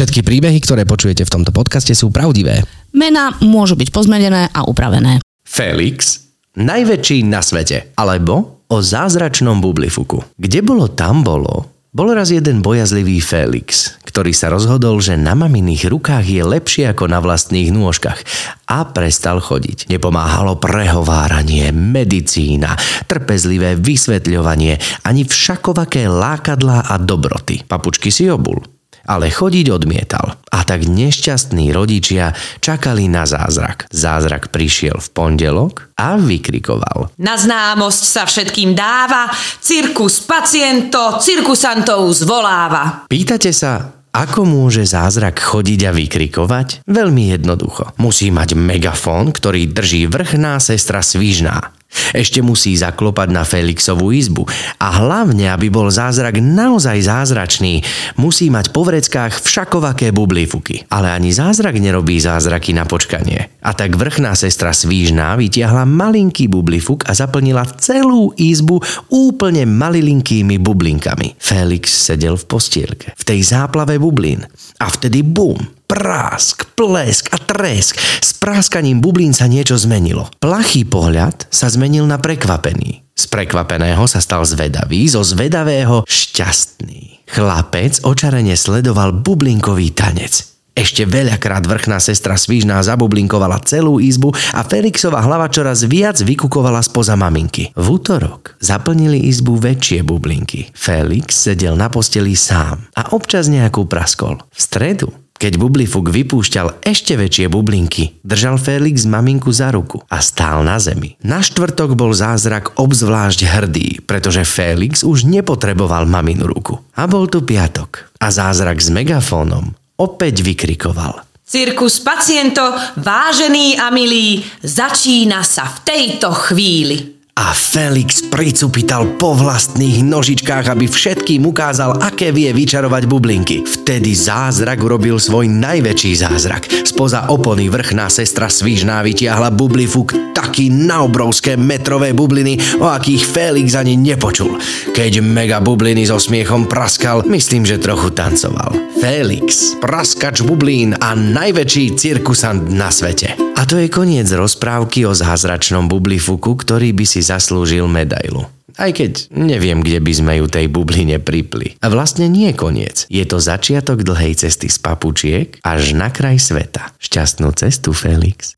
Všetky príbehy, ktoré počujete v tomto podcaste sú pravdivé. Mená môžu byť pozmenené a upravené. Felix, najväčší na svete, alebo o zázračnom bublifuku. Kde bolo, tam bolo. Bol raz jeden bojazlivý Felix, ktorý sa rozhodol, že na maminých rukách je lepšie ako na vlastných nôžkach a prestal chodiť. Nepomáhalo prehováranie, medicína, trpezlivé vysvetľovanie, ani všakovaké lákadlá a dobroty. Papučky si obul ale chodiť odmietal. A tak nešťastní rodičia čakali na zázrak. Zázrak prišiel v pondelok a vykrikoval. Na známosť sa všetkým dáva, cirkus paciento, cirkusantov zvoláva. Pýtate sa, ako môže zázrak chodiť a vykrikovať? Veľmi jednoducho. Musí mať megafón, ktorý drží vrchná sestra Svížná. Ešte musí zaklopať na Felixovú izbu. A hlavne, aby bol zázrak naozaj zázračný, musí mať po vreckách všakovaké bublifuky. Ale ani zázrak nerobí zázraky na počkanie. A tak vrchná sestra Svížná vytiahla malinký bublifuk a zaplnila celú izbu úplne malilinkými bublinkami. Felix sedel v postielke, v tej záplave bublín. A vtedy bum, prásk, plesk a tresk. S práskaním bublín sa niečo zmenilo. Plachý pohľad sa zmenil na prekvapený. Z prekvapeného sa stal zvedavý, zo zvedavého šťastný. Chlapec očarene sledoval bublinkový tanec. Ešte veľakrát vrchná sestra Svížná zabublinkovala celú izbu a Felixova hlava čoraz viac vykukovala spoza maminky. V útorok zaplnili izbu väčšie bublinky. Felix sedel na posteli sám a občas nejakú praskol. V stredu keď Bublifuk vypúšťal ešte väčšie bublinky, držal Felix maminku za ruku a stál na zemi. Na štvrtok bol zázrak obzvlášť hrdý, pretože Felix už nepotreboval maminu ruku. A bol tu piatok. A zázrak s megafónom opäť vykrikoval. Cirkus paciento, vážený a milý, začína sa v tejto chvíli a Felix pricupital po vlastných nožičkách, aby všetkým ukázal, aké vie vyčarovať bublinky. Vtedy zázrak urobil svoj najväčší zázrak. Spoza opony vrchná sestra Svížná vytiahla bublifuk taký na obrovské metrové bubliny, o akých Felix ani nepočul. Keď mega bubliny so smiechom praskal, myslím, že trochu tancoval. Felix, praskač bublín a najväčší cirkusant na svete. A to je koniec rozprávky o zázračnom bublifuku, ktorý by si zaslúžil medailu. Aj keď neviem, kde by sme ju tej bubline pripli. A vlastne nie koniec. Je to začiatok dlhej cesty z papučiek až na kraj sveta. Šťastnú cestu, Felix.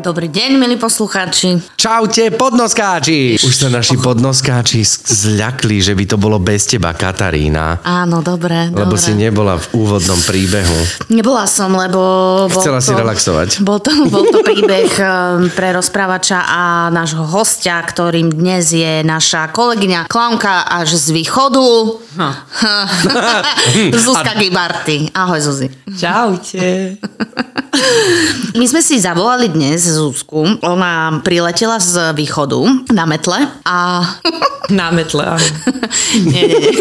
Dobrý deň, milí poslucháči. Čaute, podnoskáči! Už sa naši podnoskáči zľakli, že by to bolo bez teba, Katarína. Áno, dobre, Lebo dobre. si nebola v úvodnom príbehu. Nebola som, lebo... Bol Chcela to, si relaxovať. Bol to, bol to príbeh um, pre rozprávača a nášho hostia, ktorým dnes je naša kolegyňa Klaunka až z východu. Zuzka Gibarty. Ahoj, Zuzi. Čaute. My sme si zavolali dnes Zuzku. Ona priletela z východu na metle a... Na metle, áno. nie, nie, nie.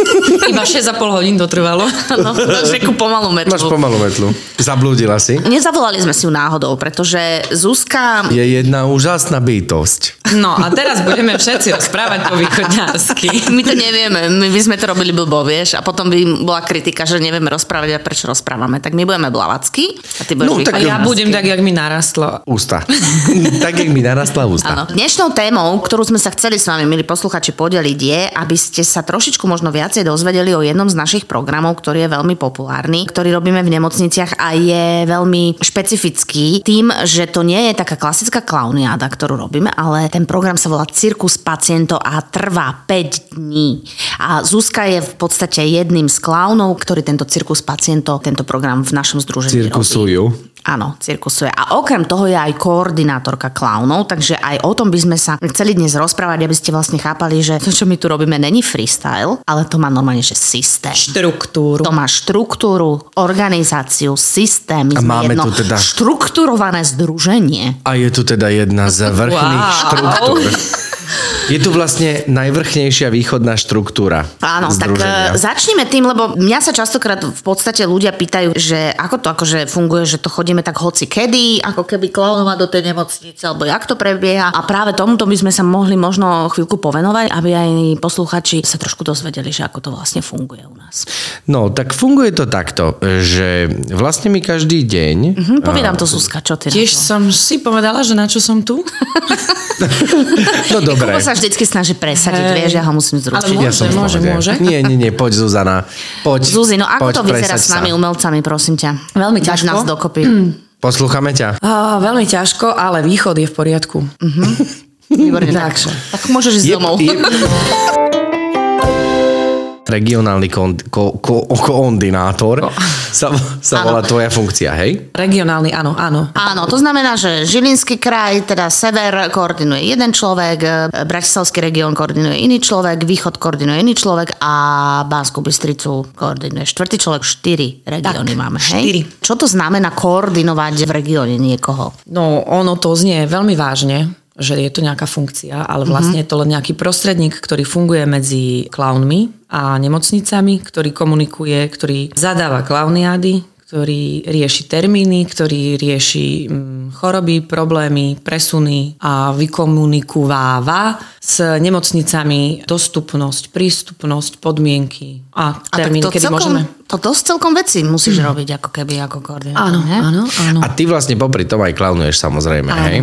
Iba 6,5 hodín to trvalo. No, máš takú pomalú metlu. Máš pomalú metlu. Zablúdila si? Nezavolali sme si ju náhodou, pretože Zuzka... Je jedna úžasná bytosť. No a teraz budeme všetci rozprávať po východňarsky. My to nevieme, my by sme to robili blbo, vieš, a potom by bola kritika, že nevieme rozprávať a prečo rozprávame. Tak my budeme blavacky a ty budeš No, tak A ja budem tak, jak mi narastlo. Ústa. tak, jak mi narastla ústa. Áno. Dnešnou témou, ktorú sme sa chceli s vami, milí posluchači, podeliť je, aby ste sa trošičku možno viacej dozvedeli o jednom z našich programov, ktorý je veľmi populárny, ktorý robíme v nemocniciach a je veľmi špecifický tým, že to nie je taká klasická klauniáda, ktorú robíme, ale ten program sa volá Cirkus paciento a trvá 5 dní. A Zuzka je v podstate jedným z klaunov, ktorý tento Cirkus paciento, tento program v našom združení robí. Áno, cirkusuje. A okrem toho je aj koordinátorka klaunov, takže aj o tom by sme sa chceli dnes rozprávať, aby ste vlastne chápali, že to, čo my tu robíme, není freestyle, ale to má normálne, že systém. Štruktúru. To má štruktúru, organizáciu, systém. My A máme jedno tu teda- štrukturované združenie. A je tu teda jedna z vrchných Wow. štruktúr. Je tu vlastne najvrchnejšia východná štruktúra Áno, tak združenia. e, začneme tým, lebo mňa sa častokrát v podstate ľudia pýtajú, že ako to akože funguje, že to chodíme tak hoci kedy, ako keby klaunovať do tej nemocnice, alebo jak to prebieha. A práve tomuto by sme sa mohli možno chvíľku povenovať, aby aj posluchači sa trošku dozvedeli, že ako to vlastne funguje u nás. No, tak funguje to takto, že vlastne my každý deň... Hm, povedám to Zuzka, čo ty Tiež na to? som si povedala, že na čo som tu. No dobre. Kubo sa vždycky snaží presadiť, Hej. vieš, ja ho musím zručiť. Ale Ja som v Môže, môže. Nie, nie, nie, poď Zuzana. Poď, Zuzi, no ako poď, to vyzerá s nami sa. umelcami, prosím ťa? Veľmi ťažko. nás dokopy. Poslúchame ťa. Á, veľmi ťažko, ale východ je v poriadku. Výborne, tak. Tak môžeš ísť domov. regionálny kon, ko, ko, koordinátor sa, sa Áno. volá tvoja funkcia, hej? Regionálny, áno, áno. Áno, to znamená, že Žilinský kraj, teda sever koordinuje jeden človek, e, Bratislavský región koordinuje iný človek, východ koordinuje iný človek a Banskú Bystricu koordinuje štvrtý človek, štyri regióny Tak, máme, štyri. hej? Čo to znamená koordinovať v regióne niekoho? No, ono to znie veľmi vážne, že je to nejaká funkcia, ale vlastne je to len nejaký prostredník, ktorý funguje medzi klaunmi a nemocnicami, ktorý komunikuje, ktorý zadáva klauniády, ktorý rieši termíny, ktorý rieši mm, choroby, problémy, presuny a vykomunikováva s nemocnicami dostupnosť, prístupnosť, podmienky a A tak termíny, to kedy celkom, môžeme. To dosť celkom veci musíš robiť, ako keby ako koordinátor. Áno, ne? áno, áno. A ty vlastne popri tom aj klaunuješ samozrejme, Áno. hej?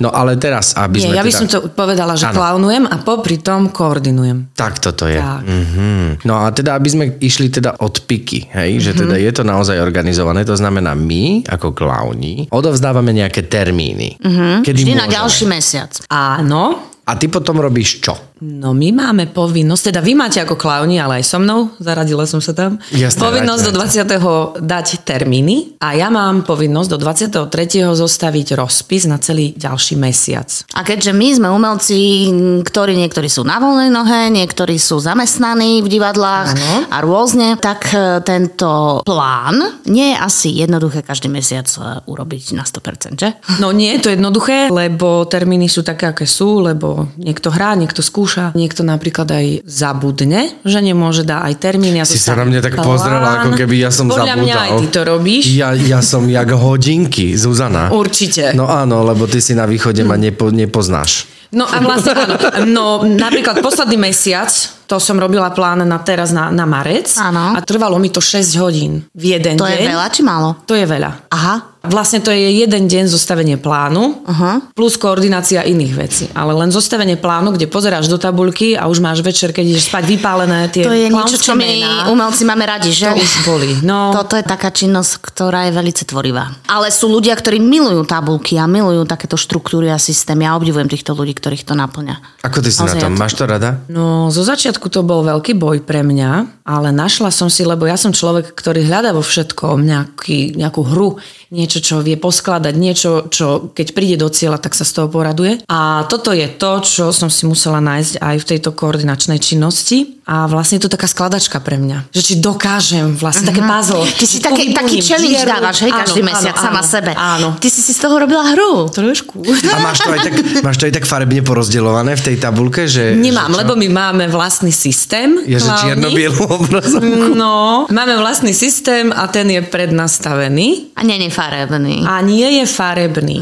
No ale teraz, aby Nie, sme ja by teda... som to povedala, že Áno. klaunujem a popri tom koordinujem. Tak toto je. Tak. Mhm. No a teda, aby sme išli teda od piky, hej, že Mhm. teda je to naozaj organizované, to znamená my, ako klauni, odovzdávame nejaké termíny. Kedy Vždy na môžeme. ďalší mesiac. Áno, A ty potom robíš čo? No my máme povinnosť, teda vy máte ako klauni, ale aj so mnou, zaradila som sa tam, Jasné, povinnosť dajte, do 20. dať termíny a ja mám povinnosť do 23. zostaviť rozpis na celý ďalší mesiac. A keďže my sme umelci, ktorí niektorí sú na voľnej nohe, niektorí sú zamestnaní v divadlách Áno. a rôzne, tak e, tento plán nie je asi jednoduché každý mesiac e, urobiť na 100%, že? No nie je to jednoduché, lebo termíny sú také, aké sú, lebo niekto hrá, niekto skúša, niekto napríklad aj zabudne, že nemôže dá aj termíny. a Si sa na mňa tak plán. pozrela, ako keby ja som Podľa zabudal. mňa aj ty to robíš. Ja, ja som jak hodinky, Zuzana. Určite. No áno, lebo ty si na východe ma nepo, nepoznáš. No a vlastne áno. No napríklad posledný mesiac, to som robila plán na teraz na, na marec Áno. a trvalo mi to 6 hodín v jeden To deň. je veľa či málo? To je veľa. Aha. Vlastne to je jeden deň zostavenie plánu Aha. plus koordinácia iných vecí. Ale len zostavenie plánu, kde pozeráš do tabuľky a už máš večer, keď ideš spať vypálené tie To je niečo, čo my mená. umelci máme radi, že? To už boli. No, Toto je taká činnosť, ktorá je veľmi tvorivá. Ale sú ľudia, ktorí milujú tabulky a milujú takéto štruktúry a systémy. Ja obdivujem týchto ľudí, ktorých to naplňa. Ako ty si na Naozaj, tom? ja to- Máš to rada? No, zo začiatku to bol veľký boj pre mňa, ale našla som si, lebo ja som človek, ktorý hľadá vo všetkom nejaký, nejakú hru, niečo, čo vie poskladať, niečo, čo keď príde do cieľa, tak sa z toho poraduje. A toto je to, čo som si musela nájsť aj v tejto koordinačnej činnosti. A vlastne je to taká skladačka pre mňa. Že či dokážem, vlastne také puzzle. Ty si také, taký challenge dieru. dávaš, hej, každý Áno, mesiac áno, sama áno, sebe. Áno. Ty si si z toho robila hru. Trošku. A máš to aj tak, máš to aj tak farebne porozdeľované v tej tabulke, že... Nemám, že čo? lebo my máme vlastný systém. Je, že čierno-bielú obrazovku. No, máme vlastný systém a ten je prednastavený A nie je farebný. a nie je farebný.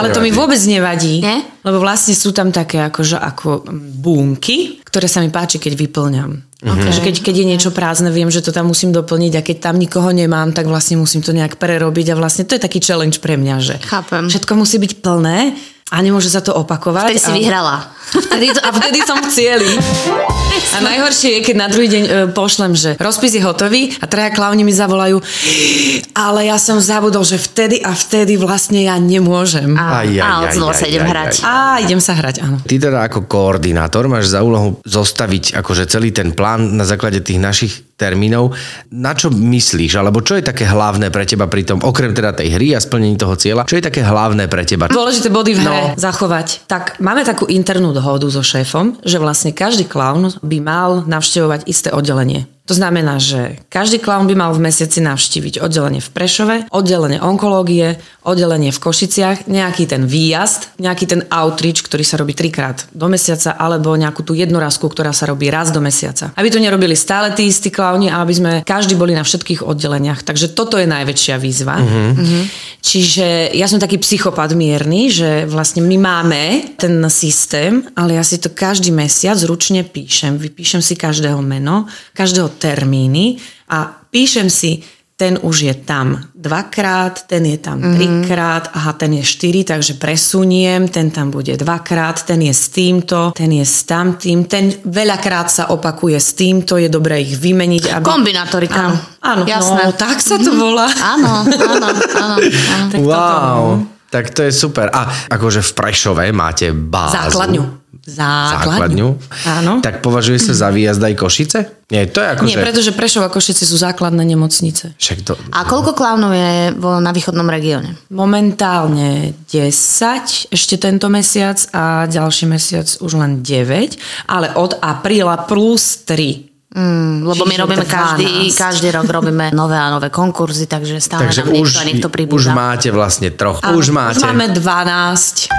Ale to mi vôbec nevadí, Nie? lebo vlastne sú tam také akože ako búmky, ktoré sa mi páči, keď vyplňam. Okay. Že keď, keď je niečo prázdne, viem, že to tam musím doplniť a keď tam nikoho nemám, tak vlastne musím to nejak prerobiť a vlastne to je taký challenge pre mňa, že Chápem. všetko musí byť plné a nemôže sa to opakovať. Vtedy si a... vyhrala. Vtedy, a vtedy som v cieli. A najhoršie je, keď na druhý deň e, pošlem, že rozpis je hotový a traja klauni mi zavolajú, ale ja som zabudol, že vtedy a vtedy vlastne ja nemôžem. A, Aj, aj, a aj, sa idem aj, hrať. aj. A idem sa hrať, áno. Ty teda ako koordinátor máš za úlohu zostaviť akože celý ten plán na základe tých našich termínov. Na čo myslíš? Alebo čo je také hlavné pre teba pri tom, okrem teda tej hry a splnení toho cieľa, čo je také hlavné pre teba? Dôležité body v hre No. zachovať. Tak máme takú internú dohodu so šéfom, že vlastne každý klaun by mal navštevovať isté oddelenie. To znamená, že každý klaun by mal v mesiaci navštíviť oddelenie v Prešove, oddelenie onkológie, oddelenie v Košiciach, nejaký ten výjazd, nejaký ten outreach, ktorý sa robí trikrát do mesiaca, alebo nejakú tú jednorazku, ktorá sa robí raz do mesiaca. Aby to nerobili stále tí istí klauni a aby sme každý boli na všetkých oddeleniach. Takže toto je najväčšia výzva. Uh-huh. Čiže ja som taký psychopat mierny, že vlastne my máme ten systém, ale ja si to každý mesiac ručne píšem. Vypíšem si každého meno, každého termíny a píšem si, ten už je tam dvakrát, ten je tam mm-hmm. trikrát, aha, ten je štyri, takže presuniem, ten tam bude dvakrát, ten je s týmto, ten je s tamtým, ten veľakrát sa opakuje s týmto, je dobré ich vymeniť. Aby... Kombinatorika. Áno, áno Jasné. no, tak sa to volá. Áno, áno, áno. áno. Tak wow, toto, tak to je super. A akože v Prešove máte bázu. Základňu. Základňu. Áno. Tak považuje sa za výjazd aj Košice? Nie, to je ako, Nie, že... pretože Prešov a Košice sú základné nemocnice. Však to... A koľko klaunov je vo, na východnom regióne? Momentálne 10 ešte tento mesiac a ďalší mesiac už len 9, ale od apríla plus 3. Mm, lebo my robíme 12. každý, každý rok robíme nové a nové konkurzy, takže stále Takže nám už, niekto niekto už pribúda. máte vlastne troch. Áno, už máte. Už máme 12.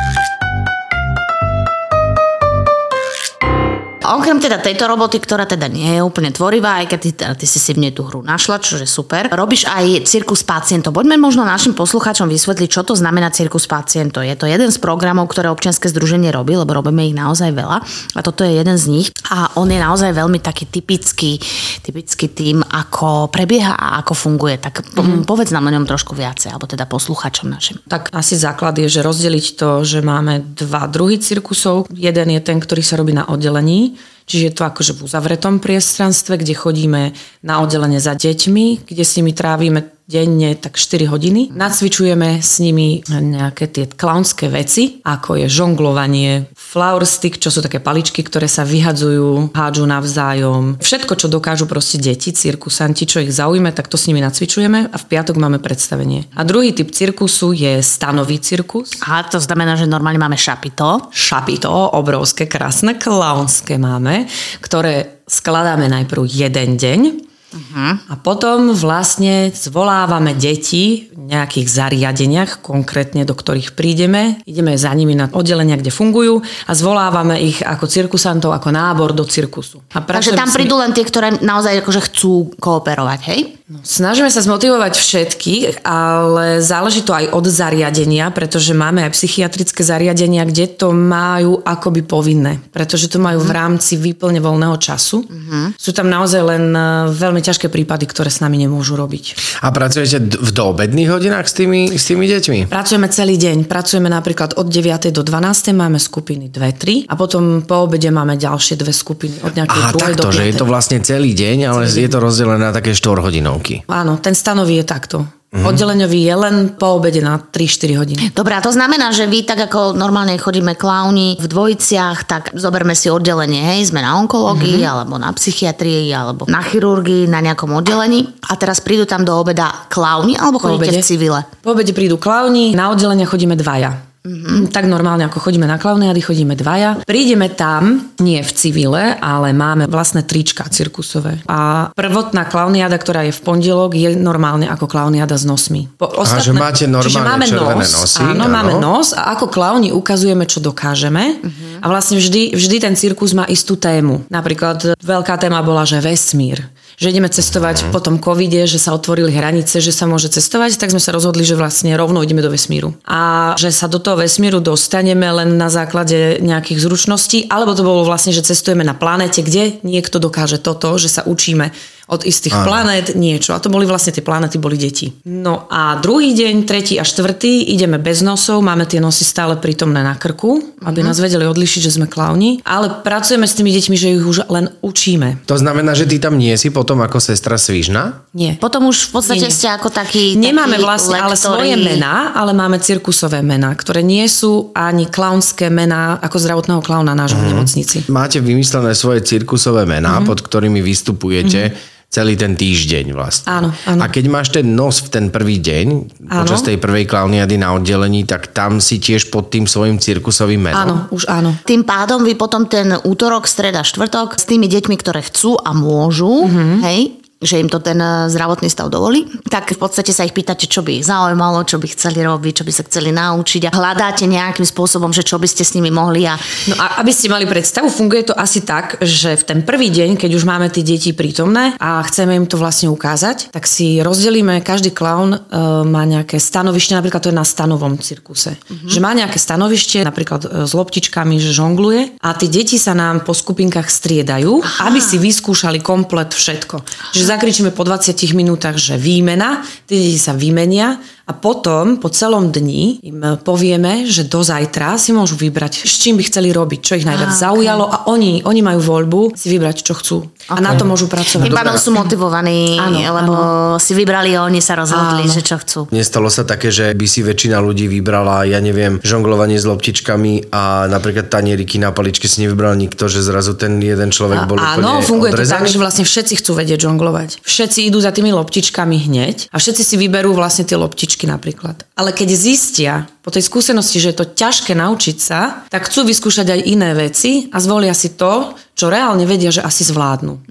A okrem teda tejto roboty, ktorá teda nie je úplne tvorivá, aj keď ty, teda ty si si v nej tú hru našla, čo je super, robíš aj cirkus pacientov. Poďme možno našim poslucháčom vysvetliť, čo to znamená cirkus pacientov. Je to jeden z programov, ktoré občianske združenie robí, lebo robíme ich naozaj veľa. A toto je jeden z nich. A on je naozaj veľmi taký typický, typický tým, ako prebieha a ako funguje. Tak po, mm. povedz nám o ňom trošku viacej, alebo teda poslucháčom našim. Tak asi základ je, že rozdeliť to, že máme dva druhy cirkusov. Jeden je ten, ktorý sa robí na oddelení, Čiže je to akože v uzavretom priestranstve, kde chodíme na oddelenie za deťmi, kde s nimi trávime denne tak 4 hodiny. Nacvičujeme s nimi nejaké tie klaunské veci, ako je žonglovanie, flower stick, čo sú také paličky, ktoré sa vyhadzujú, hádžu navzájom. Všetko, čo dokážu proste deti, cirkusanti, čo ich zaujíme, tak to s nimi nacvičujeme a v piatok máme predstavenie. A druhý typ cirkusu je stanový cirkus. A to znamená, že normálne máme šapito. Šapito, obrovské, krásne, klaunské máme, ktoré skladáme najprv jeden deň, Uh-huh. A potom vlastne zvolávame deti v nejakých zariadeniach, konkrétne do ktorých prídeme. Ideme za nimi na oddelenia, kde fungujú a zvolávame ich ako cirkusantov, ako nábor do cirkusu. A Takže tam prídu len tie, ktoré naozaj akože chcú kooperovať, hej? No, snažíme sa zmotivovať všetkých, ale záleží to aj od zariadenia, pretože máme aj psychiatrické zariadenia, kde to majú akoby povinné, pretože to majú v rámci výplne voľného času. Uh-huh. Sú tam naozaj len e, veľmi ťažké prípady, ktoré s nami nemôžu robiť. A pracujete v doobedných hodinách s tými, s tými deťmi? Pracujeme celý deň. Pracujeme napríklad od 9. do 12. máme skupiny 2-3 a potom po obede máme ďalšie dve skupiny od nejakej Aha, 2. do takto, že je to 5. vlastne celý deň, ale je to rozdelené na také 4 hodinovky. Áno, ten stanový je takto. Mm-hmm. Oddeleňový je len po obede na 3-4 hodiny. Dobre, a to znamená, že vy tak ako normálne chodíme klauni v dvojiciach, tak zoberme si oddelenie, hej, sme na onkológii, mm-hmm. alebo na psychiatrii, alebo na chirurgii, na nejakom oddelení a teraz prídu tam do obeda klauni, alebo Po chodíte obede. v civile? Po obede prídu klauni, na oddelenie chodíme dvaja. Mm-hmm. Tak normálne, ako chodíme na klauniady, chodíme dvaja. Prídeme tam, nie v civile, ale máme vlastné trička cirkusové. A prvotná klauniada, ktorá je v pondelok, je normálne ako klauniada s nosmi. Po, Aha, že máte normálne čiže máme červené nos, nosy, Áno, áno. máme nos a ako klauni ukazujeme, čo dokážeme. Mm-hmm. A vlastne vždy, vždy ten cirkus má istú tému. Napríklad veľká téma bola, že vesmír že ideme cestovať po tom covide, že sa otvorili hranice, že sa môže cestovať, tak sme sa rozhodli, že vlastne rovno ideme do vesmíru. A že sa do toho vesmíru dostaneme len na základe nejakých zručností, alebo to bolo vlastne, že cestujeme na planete, kde niekto dokáže toto, že sa učíme od istých Áno. planét niečo. A to boli vlastne tie planety, boli deti. No a druhý deň, tretí a štvrtý, ideme bez nosov, máme tie nosy stále prítomné na krku, aby nás vedeli odlišiť, že sme klauni, ale pracujeme s tými deťmi, že ich už len učíme. To znamená, že ty tam nie si potom ako sestra Svižna? Nie. Potom už v podstate Nie, nie. ste ako taký Nemáme takí vlastne ale lektori. svoje mená, ale máme cirkusové mená, ktoré nie sú ani klaunské mená ako zdravotného klauna nášho v nemocnici. Máte vymyslené svoje cirkusové mená, Mhm. pod ktorými vystupujete celý ten týždeň vlastne. Áno, áno. A keď máš ten nos v ten prvý deň, Áno. počas tej prvej klauniady na oddelení, tak tam si tiež pod tým svojim cirkusovým menom. Áno, už áno. Tým pádom vy potom ten útorok, streda, štvrtok s tými deťmi, ktoré chcú a môžu, mm-hmm. hej, že im to ten eh, zdravotný stav dovolí, tak v podstate sa ich pýtate, čo by ich zaujímalo, čo by chceli robiť, čo by sa chceli naučiť a hľadáte nejakým spôsobom, že čo by ste s nimi mohli a No a aby ste mali predstavu, funguje to asi tak, že v ten prvý deň, keď už máme tie deti prítomné a chceme im to vlastne ukázať, tak si rozdelíme, každý klaun e, má nejaké stanovište, napríklad to je na stanovom cirkuse. Mm-hmm. Že má nejaké stanovište, napríklad e, s loptičkami, že žongluje a tie deti sa nám po skupinkách striedajú, Aha. aby si vyskúšali komplet všetko. Že zakričíme po 20 minútach, že výmena, tie deti sa vymenia a potom po celom dni im povieme, že do zajtra si môžu vybrať, s čím by chceli robiť, čo ich najviac ok. zaujalo a oni, oni majú voľbu si vybrať, čo chcú. A na to môžu pracovať. tým pádom sú motivovaní, Áno, lebo si vybrali a oni sa rozhodli, Áno. že čo chcú. Nestalo sa také, že by si väčšina ľudí vybrala, ja neviem, žonglovanie s loptičkami a napríklad tanieriky na paličke si nevybral nikto, že zrazu ten jeden človek bol Áno, úplne funguje to odrezaný? tak, že vlastne všetci chcú vedieť žonglovať. Všetci idú za tými loptičkami hneď a všetci si vyberú vlastne tie loptičky napríklad. Ale keď zistia po tej skúsenosti, že je to ťažké naučiť sa, tak chcú vyskúšať aj iné veci a zvolia si to, čo reálne vedia, že asi zvládnu.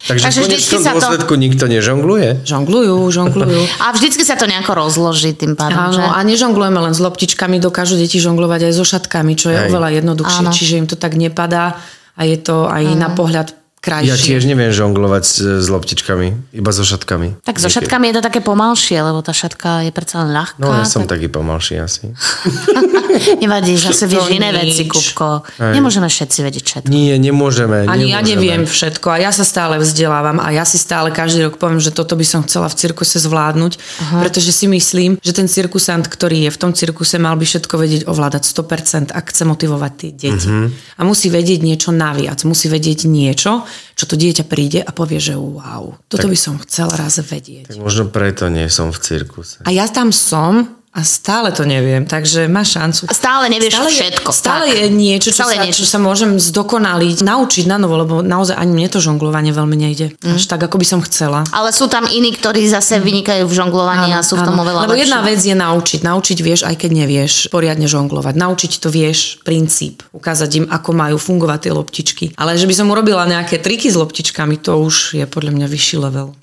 Takže, Takže v vždycky sa to- dôsledku nikto nežongluje? Žonglujú, žonglujú. A vždycky sa to nejako rozloží tým pádom, že? Áno, a nežonglujeme len s loptičkami, dokážu deti žonglovať aj so šatkami, čo je Hej. oveľa jednoduchšie, Áno. čiže im to tak nepadá a je to aj na pohľad krajšie. Ja tiež neviem žonglovať s, s loptičkami, iba so šatkami. Tak so šatkami je to také pomalšie, lebo tá šatka je predsa len ľahká. No ja som tak... taký pomalší asi. Nevadí, zase To vieš iné nič. veci, Kupko. Nemôžeme všetci vedieť všetko. Nie, nemôžeme. Ani ja nemôžeme. neviem všetko a ja sa stále vzdelávam a ja si stále každý rok poviem, že toto by som chcela v cirkuse zvládnuť, Aha. pretože si myslím, že ten cirkusant, ktorý je v tom cirkuse, mal by všetko vedieť ovládať 100%, ak chce motivovať tie deti. A musí vedieť niečo naviac, musí vedieť niečo, čo to dieťa príde a povie, že wow, toto by som chcel raz vedieť. Tak možno preto nie som v cirkuse. A ja tam som a stále to neviem, takže má šancu. Stále nevieš stále všetko, Je, stále tak. je niečo, čo, Stále sa, niečo. čo sa môžem zdokonaliť, naučiť na novo, lebo naozaj ani mne to žonglovanie veľmi nejde. Mm. Až tak, ako by som chcela. Ale sú tam iní, ktorí zase vynikajú v žonglovaní a sú v tom oveľa Lebo lepší. jedna vec je naučiť. Naučiť vieš, aj keď nevieš poriadne žonglovať. Naučiť to vieš, princíp. Ukázať im, ako majú fungovať tie loptičky. Ale že by som urobila nejaké triky s loptičkami, to už je podľa mňa vyšší level.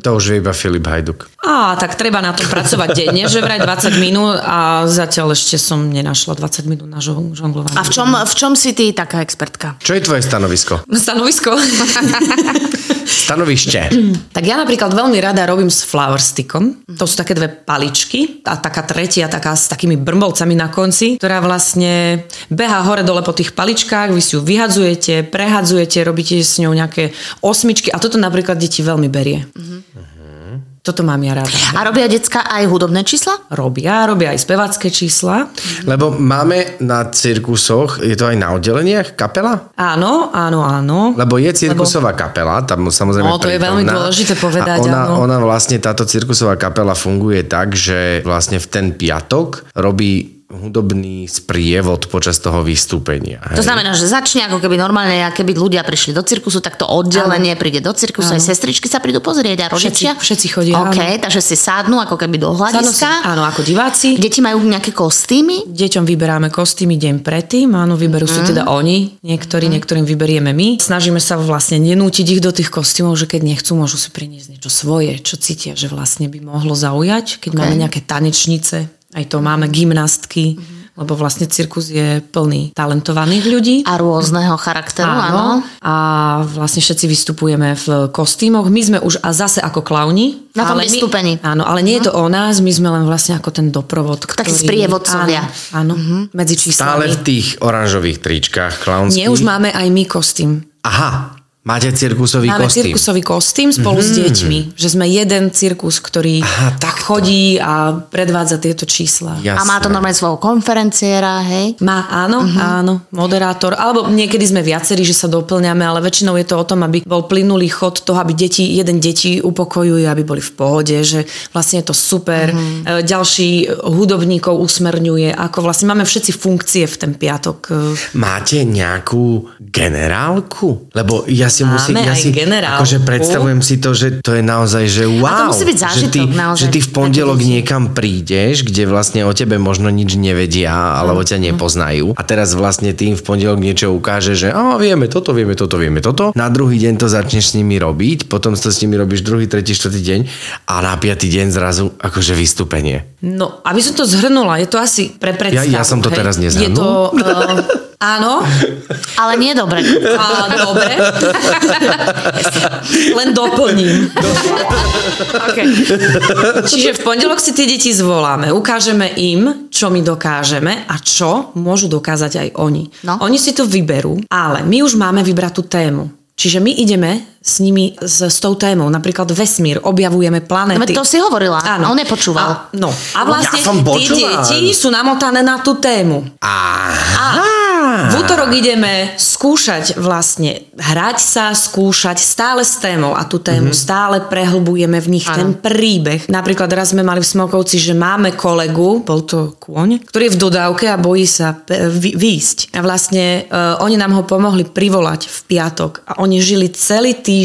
To už je iba Filip Hajduk. Á, tak treba na tom pracovať denne, že vraj 20 minút a zatiaľ ešte som nenašla 20 minút na žong- žonglovanie. A v čom, v čom si ty taká expertka? Čo je tvoje stanovisko? Stanovisko? Stanovište. tak ja napríklad veľmi rada robím s flower stickom. To sú také dve paličky a taká tretia taká s takými brmbolcami na konci, ktorá vlastne beha hore dole po tých paličkách, vy si ju vyhadzujete, prehadzujete, robíte s ňou nejaké osmičky a toto napríklad deti veľmi berie. Toto mám ja rada. A robia decka aj hudobné čísla? Robia, robia aj spevacké čísla. Lebo máme na cirkusoch, je to aj na oddeleniach, kapela? Áno, áno, áno. Lebo je cirkusová kapela, tam samozrejme No, to je veľmi dôležité povedať, a ona, áno. ona vlastne, táto cirkusová kapela funguje tak, že vlastne v ten piatok robí hudobný sprievod počas toho vystúpenia. To hej. znamená, že začne ako keby normálne, a keby ľudia prišli do cirkusu, tak to oddelenie príde do cirkusu, aj sestričky sa prídu pozrieť a rodičia. Všetci- všetci chodia, OK, áno. takže si sadnú ako keby do hľadiska. Áno, ako diváci. Deti majú nejaké kostýmy? Deťom vyberáme kostýmy deň predtým, áno, vyberú si teda oni, niektorí, niektorým vyberieme my. Snažíme sa vlastne nenútiť ich do tých kostýmov, že keď nechcú, môžu si priniesť niečo svoje, čo cítia, že vlastne by mohlo zaujať. Keď máme nejaké tanečnice, aj to máme gymnastky, lebo vlastne cirkus je plný talentovaných ľudí. A rôzneho charakteru, áno. A vlastne všetci vystupujeme v kostýmoch. My sme už a zase ako klauni. Na tom ale my- vystúpení. Áno, ale nie je to o nás, my sme len vlastne ako ten doprovod. Takí ktorý, sprievodcovia. Áno, áno medzi číslami. Stále v tých oranžových tričkách klaunských. Nie, už máme aj my kostým. Aha, máte cirkusový Máme kostým. cirkusový kostým spolu mm-hmm. s deťmi. Že sme jeden cirkus, ktorý Aha, takto. chodí a predvádza tieto čísla. Jasné. A má to normálne svojho konferenciéra, hej? Má, áno, uh-huh. áno, moderátor. Alebo niekedy sme viacerí, že sa doplňame, ale väčšinou je to o tom, aby bol plynulý chod toho, aby deti, jeden deti upokojuje, aby boli v pohode, že vlastne je to super. Uh-huh. Ďalší hudobníkov usmerňuje, ako vlastne máme všetci funkcie v ten piatok. Máte nejakú generálku? Lebo ja si musí, Máme ja si, generálku. akože predstavujem si to, že to je naozaj, že wow. musí byť že zážitok ty, naozaj že ty v pondelok niekam prídeš, kde vlastne o tebe možno nič nevedia, alebo ťa nepoznajú. A teraz vlastne ty im v pondelok niečo ukáže, že a vieme toto, vieme toto, vieme toto. Na druhý deň to začneš s nimi robiť, potom to s nimi robíš druhý, tretí, štvrtý deň a na piatý deň zrazu akože vystúpenie. No, aby som to zhrnula, je to asi pre predstavu. Ja- ja som to hej. teraz Je nezhrnul. to... Uh, áno, Ale nie dobre. a, dobre. Len doplním. okay. Čiže v pondelok si tie deti zvoláme, ukážeme im, čo my dokážeme a čo môžu dokázať aj oni. No. Oni si to vyberú, ale my už máme vybrať tú tému. Čiže my ideme s nimi s, s tou témou, napríklad vesmír, objavujeme planéty. Veď to si hovorila, a on nepočúval. A, no, a vlastne Ja tie deti sú namotané na tú tému. Aha. V útorok ideme skúšať vlastne hrať sa, skúšať stále s témou a tú tému mm-hmm. stále prehlbujeme v nich ten príbeh. Napríklad raz sme mali v Smokovci, že máme kolegu, bol to kôň, ktorý je v dodávke a bojí sa výjsť. A vlastne uh, oni nám ho pomohli privolať v piatok a oni žili celý týždeň,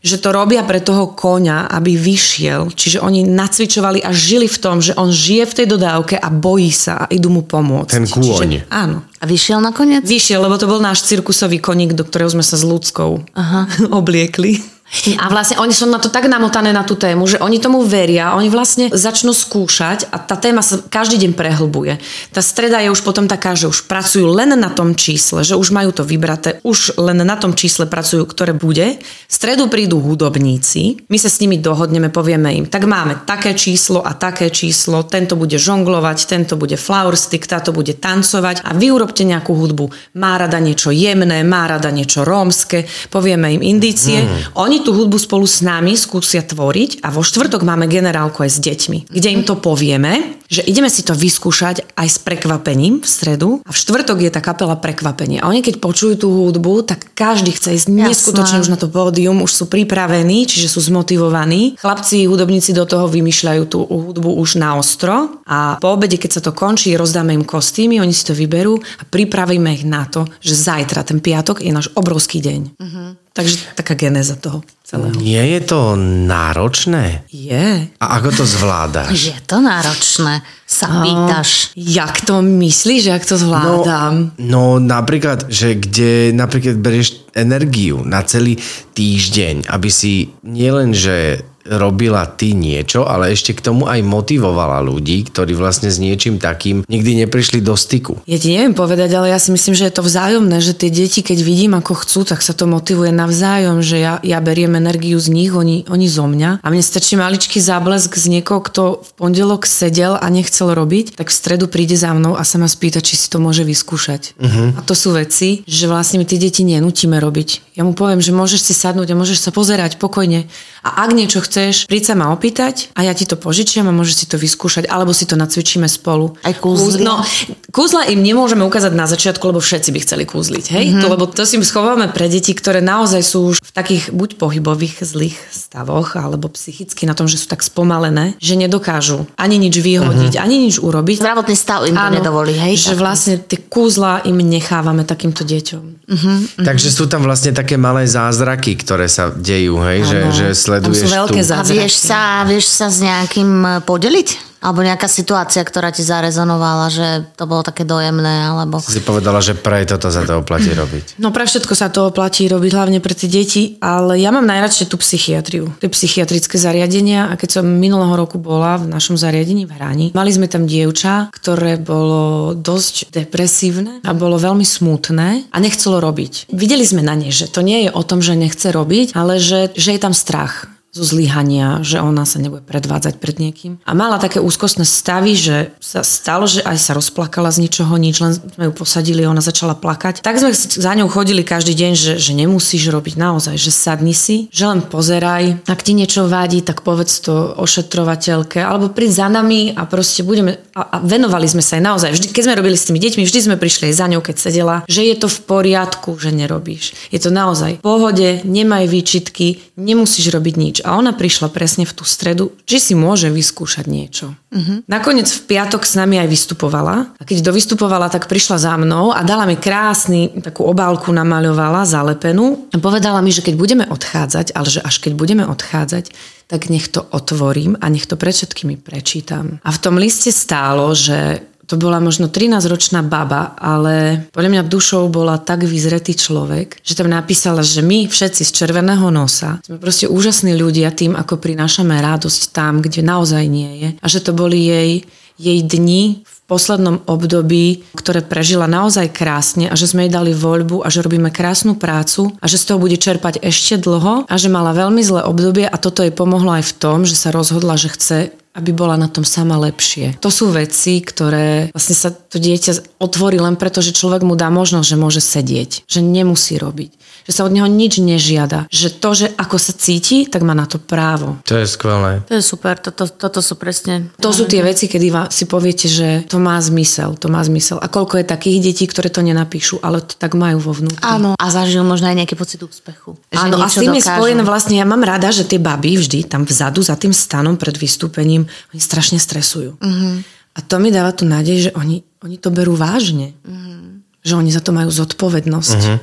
že to robia pre toho koňa, aby vyšiel. Čiže oni nacvičovali a žili v tom, že on žije v tej dodávke a bojí sa a idú mu pomôcť. Ten kôň. Čiže, áno. A vyšiel nakoniec? Vyšiel, lebo to bol náš cirkusový koník, do ktorého sme sa s ľudskou Aha. obliekli. A vlastne oni sú na to tak namotané na tú tému, že oni tomu veria, oni vlastne začnú skúšať a tá téma sa každý deň prehlbuje. Tá streda je už potom taká, že už pracujú len na tom čísle, že už majú to vybraté, už len na tom čísle pracujú, ktoré bude. V stredu prídu hudobníci, my sa s nimi dohodneme, povieme im, tak máme také číslo a také číslo, tento bude žonglovať, tento bude flower stick, táto bude tancovať a vy urobte nejakú hudbu. Má rada niečo jemné, má rada niečo rómske, povieme im indície. Mm. Oni tú hudbu spolu s nami skúsia tvoriť a vo štvrtok máme generálku aj s deťmi, kde im to povieme, že ideme si to vyskúšať aj s prekvapením v stredu a v štvrtok je tá kapela prekvapenie. A oni keď počujú tú hudbu, tak každý chce ísť Jasné. neskutočne už na to pódium, už sú pripravení, čiže sú zmotivovaní. Chlapci, hudobníci do toho vymýšľajú tú hudbu už na ostro a po obede, keď sa to končí, rozdáme im kostýmy, oni si to vyberú a pripravíme ich na to, že zajtra, ten piatok, je náš obrovský deň. Uh-huh. Takže taká genéza toho celého. Nie je to náročné? Je. A ako to zvládaš? Je to náročné, sa pýtaš. Jak to myslíš, jak to zvládam? No napríklad, že kde napríklad berieš energiu na celý týždeň, aby si nielen, že robila ty niečo, ale ešte k tomu aj motivovala ľudí, ktorí vlastne s niečím takým nikdy neprišli do styku. Ja ti neviem povedať, ale ja si myslím, že je to vzájomné, že tie deti, keď vidím, ako chcú, tak sa to motivuje navzájom, že ja, ja beriem energiu z nich, oni, oni zo mňa. A mne stačí maličký záblesk z niekoho, kto v pondelok sedel a nechcel robiť, tak v stredu príde za mnou a sa ma spýta, či si to môže vyskúšať. Uh-huh. A to sú veci, že vlastne my tie deti nenútime robiť. Ja mu poviem, že môžeš si sadnúť a môžeš sa pozerať pokojne. A ak niečo chceš, príď sa ma opýtať a ja ti to požičiam a môžeš si to vyskúšať, alebo si to nacvičíme spolu. Aj kúzli? No, kúzla im nemôžeme ukázať na začiatku, lebo všetci by chceli kúzliť, hej? Mm-hmm. To, lebo to si schováme pre deti, ktoré naozaj sú už v takých buď pohybových zlých stavoch, alebo psychicky na tom, že sú tak spomalené, že nedokážu ani nič vyhodiť, mm-hmm. ani nič urobiť. Zdravotný stav im to nedovolí, hej? Že vlastne tie kúzla im nechávame takýmto deťom. Mm-hmm. Takže sú tam vlastne také malé zázraky, ktoré sa dejú, hej? Že, že sleduješ Tam sú veľké tú... A vieš sa, vieš sa s nejakým e, podeliť? Alebo nejaká situácia, ktorá ti zarezonovala, že to bolo také dojemné, alebo... Si povedala, že pre toto sa to oplatí robiť. No pre všetko sa to oplatí robiť, hlavne pre tie deti, ale ja mám najradšej tú psychiatriu, tie psychiatrické zariadenia a keď som minulého roku bola v našom zariadení v Hrani, mali sme tam dievča, ktoré bolo dosť depresívne a bolo veľmi smutné a nechcelo robiť. Videli sme na nej, že to nie je o tom, že nechce robiť, ale že, že je tam strach zo zlyhania, že ona sa nebude predvádzať pred niekým. A mala také úzkostné stavy, že sa stalo, že aj sa rozplakala z ničoho nič, len sme ju posadili ona začala plakať. Tak sme za ňou chodili každý deň, že, že nemusíš robiť naozaj, že sadni si, že len pozeraj. Ak ti niečo vadí, tak povedz to ošetrovateľke, alebo príď za nami a proste budeme... A, a venovali sme sa aj naozaj. Vždy, keď sme robili s tými deťmi, vždy sme prišli aj za ňou, keď sedela, že je to v poriadku, že nerobíš. Je to naozaj v pohode, nemaj výčitky, nemusíš robiť nič a ona prišla presne v tú stredu, či si môže vyskúšať niečo. Uh-huh. Nakoniec v piatok s nami aj vystupovala a keď dovystupovala, tak prišla za mnou a dala mi krásny, takú obálku namaľovala, zalepenú a povedala mi, že keď budeme odchádzať, ale že až keď budeme odchádzať, tak nech to otvorím a nech to pred všetkými prečítam. A v tom liste stálo, že to bola možno 13-ročná baba, ale podľa mňa dušou bola tak vyzretý človek, že tam napísala, že my všetci z červeného nosa sme proste úžasní ľudia tým, ako prinášame radosť tam, kde naozaj nie je. A že to boli jej, jej dni v poslednom období, ktoré prežila naozaj krásne a že sme jej dali voľbu a že robíme krásnu prácu a že z toho bude čerpať ešte dlho a že mala veľmi zlé obdobie a toto jej pomohlo aj v tom, že sa rozhodla, že chce aby bola na tom sama lepšie. To sú veci, ktoré vlastne sa to dieťa otvorí len preto, že človek mu dá možnosť, že môže sedieť, že nemusí robiť, že sa od neho nič nežiada, že to, že ako sa cíti, tak má na to právo. To je skvelé. To je super, toto, toto sú presne... To sú tie veci, kedy si poviete, že to má zmysel, to má zmysel. A koľko je takých detí, ktoré to nenapíšu, ale to tak majú vo vnútri. Áno, a zažil možno aj nejaký pocit úspechu. Áno, a s tým je spojené vlastne, ja mám rada, že tie baby vždy tam vzadu za tým stanom pred vystúpením ním, oni strašne stresujú. Uh-huh. A to mi dáva tu nádej, že oni, oni to berú vážne. Uh-huh. Že oni za to majú zodpovednosť. Uh-huh.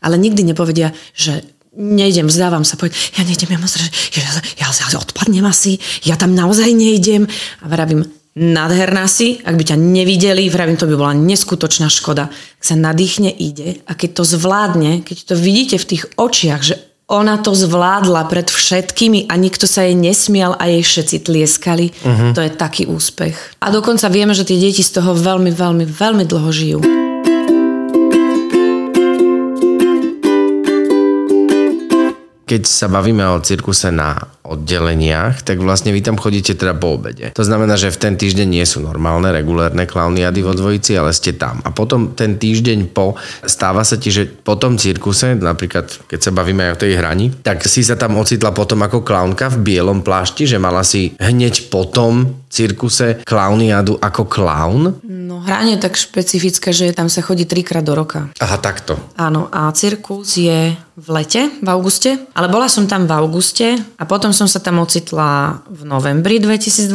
Ale nikdy nepovedia, že nejdem, vzdávam sa, povedať, ja nejdem, ja, mám strašne, ja, ja, ja odpadnem asi, ja tam naozaj nejdem. A vravím, nádherná si, ak by ťa nevideli, vravím, to by bola neskutočná škoda. Ak sa nadýchne, ide a keď to zvládne, keď to vidíte v tých očiach, že ona to zvládla pred všetkými a nikto sa jej nesmial a jej všetci tlieskali. Uh-huh. To je taký úspech. A dokonca vieme, že tie deti z toho veľmi, veľmi, veľmi dlho žijú. keď sa bavíme o cirkuse na oddeleniach, tak vlastne vy tam chodíte teda po obede. To znamená, že v ten týždeň nie sú normálne, regulérne klauniady vo dvojici, ale ste tam. A potom ten týždeň po, stáva sa ti, že po tom cirkuse, napríklad keď sa bavíme aj o tej hrani, tak si sa tam ocitla potom ako klaunka v bielom plášti, že mala si hneď potom cirkuse klauniadu ako klaun? No hranie tak špecifické, že tam sa chodí trikrát do roka. Aha, takto. Áno, a cirkus je v lete, v auguste, ale bola som tam v auguste a potom som sa tam ocitla v novembri 2022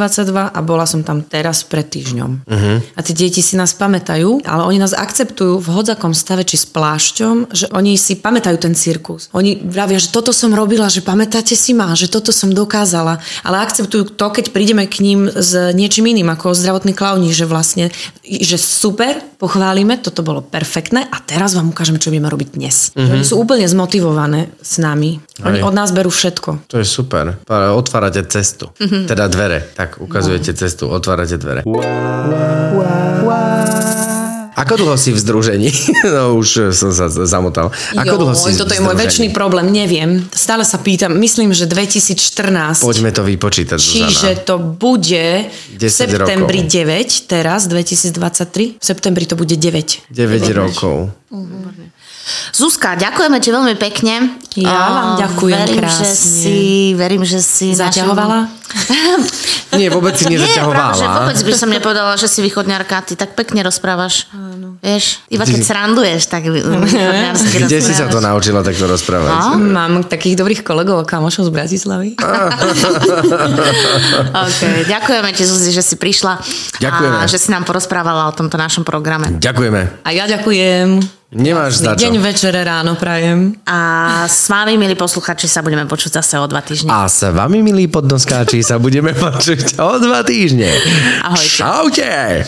a bola som tam teraz pred týždňom. Uh-huh. A tie deti si nás pamätajú, ale oni nás akceptujú v hodzakom stave či s plášťom, že oni si pamätajú ten cirkus. Oni vravia, že toto som robila, že pamätáte si ma, že toto som dokázala, ale akceptujú to, keď prídeme k ním s niečím iným, ako zdravotný klauni, že vlastne, že super, pochválime, toto bolo perfektné a teraz vám ukážeme, čo budeme robiť dnes. Mm-hmm. Oni sú úplne zmotivované s nami. Oni Aj. od nás berú všetko. To je super. Otvárate cestu. Mm-hmm. Teda dvere. Tak ukazujete wow. cestu, otvárate dvere. Wow, wow, wow. Ako dlho si v združení? No už som sa zamotal. Ako jo, dlho si toto je môj väčší problém, neviem. Stále sa pýtam, myslím, že 2014. Poďme to vypočítať, Čiže Zuzana. to bude v septembri rokov. 9, teraz 2023. V septembri to bude 9. 9 rokov. Uh-huh. Zuzka, ďakujeme ti veľmi pekne. Ja vám ďakujem verím, krásne. Že si, verím, že si... Zaťahovala? Našim... Nie, vôbec si nezaťahovala. Nie, vôbec by som nepovedala, že si východňarka. Ty tak pekne rozprávaš. Áno. Vieš, iba keď sranduješ, tak Kde si sa to naučila takto rozprávať? No? Mám takých dobrých kolegov a kamošov z Bratislavy. okay. Ďakujeme ti, Zuzi, že si prišla. Ďakujeme. A že si nám porozprávala o tomto našom programe. Ďakujeme. A ja ďakujem. Nemáš za čo. Deň, večere, ráno prajem. A s vami, milí posluchači, sa budeme počuť zase o dva týždne. A s vami, milí podnoskáči, sa budeme počuť o dva týždne. Ahojte. Čaute.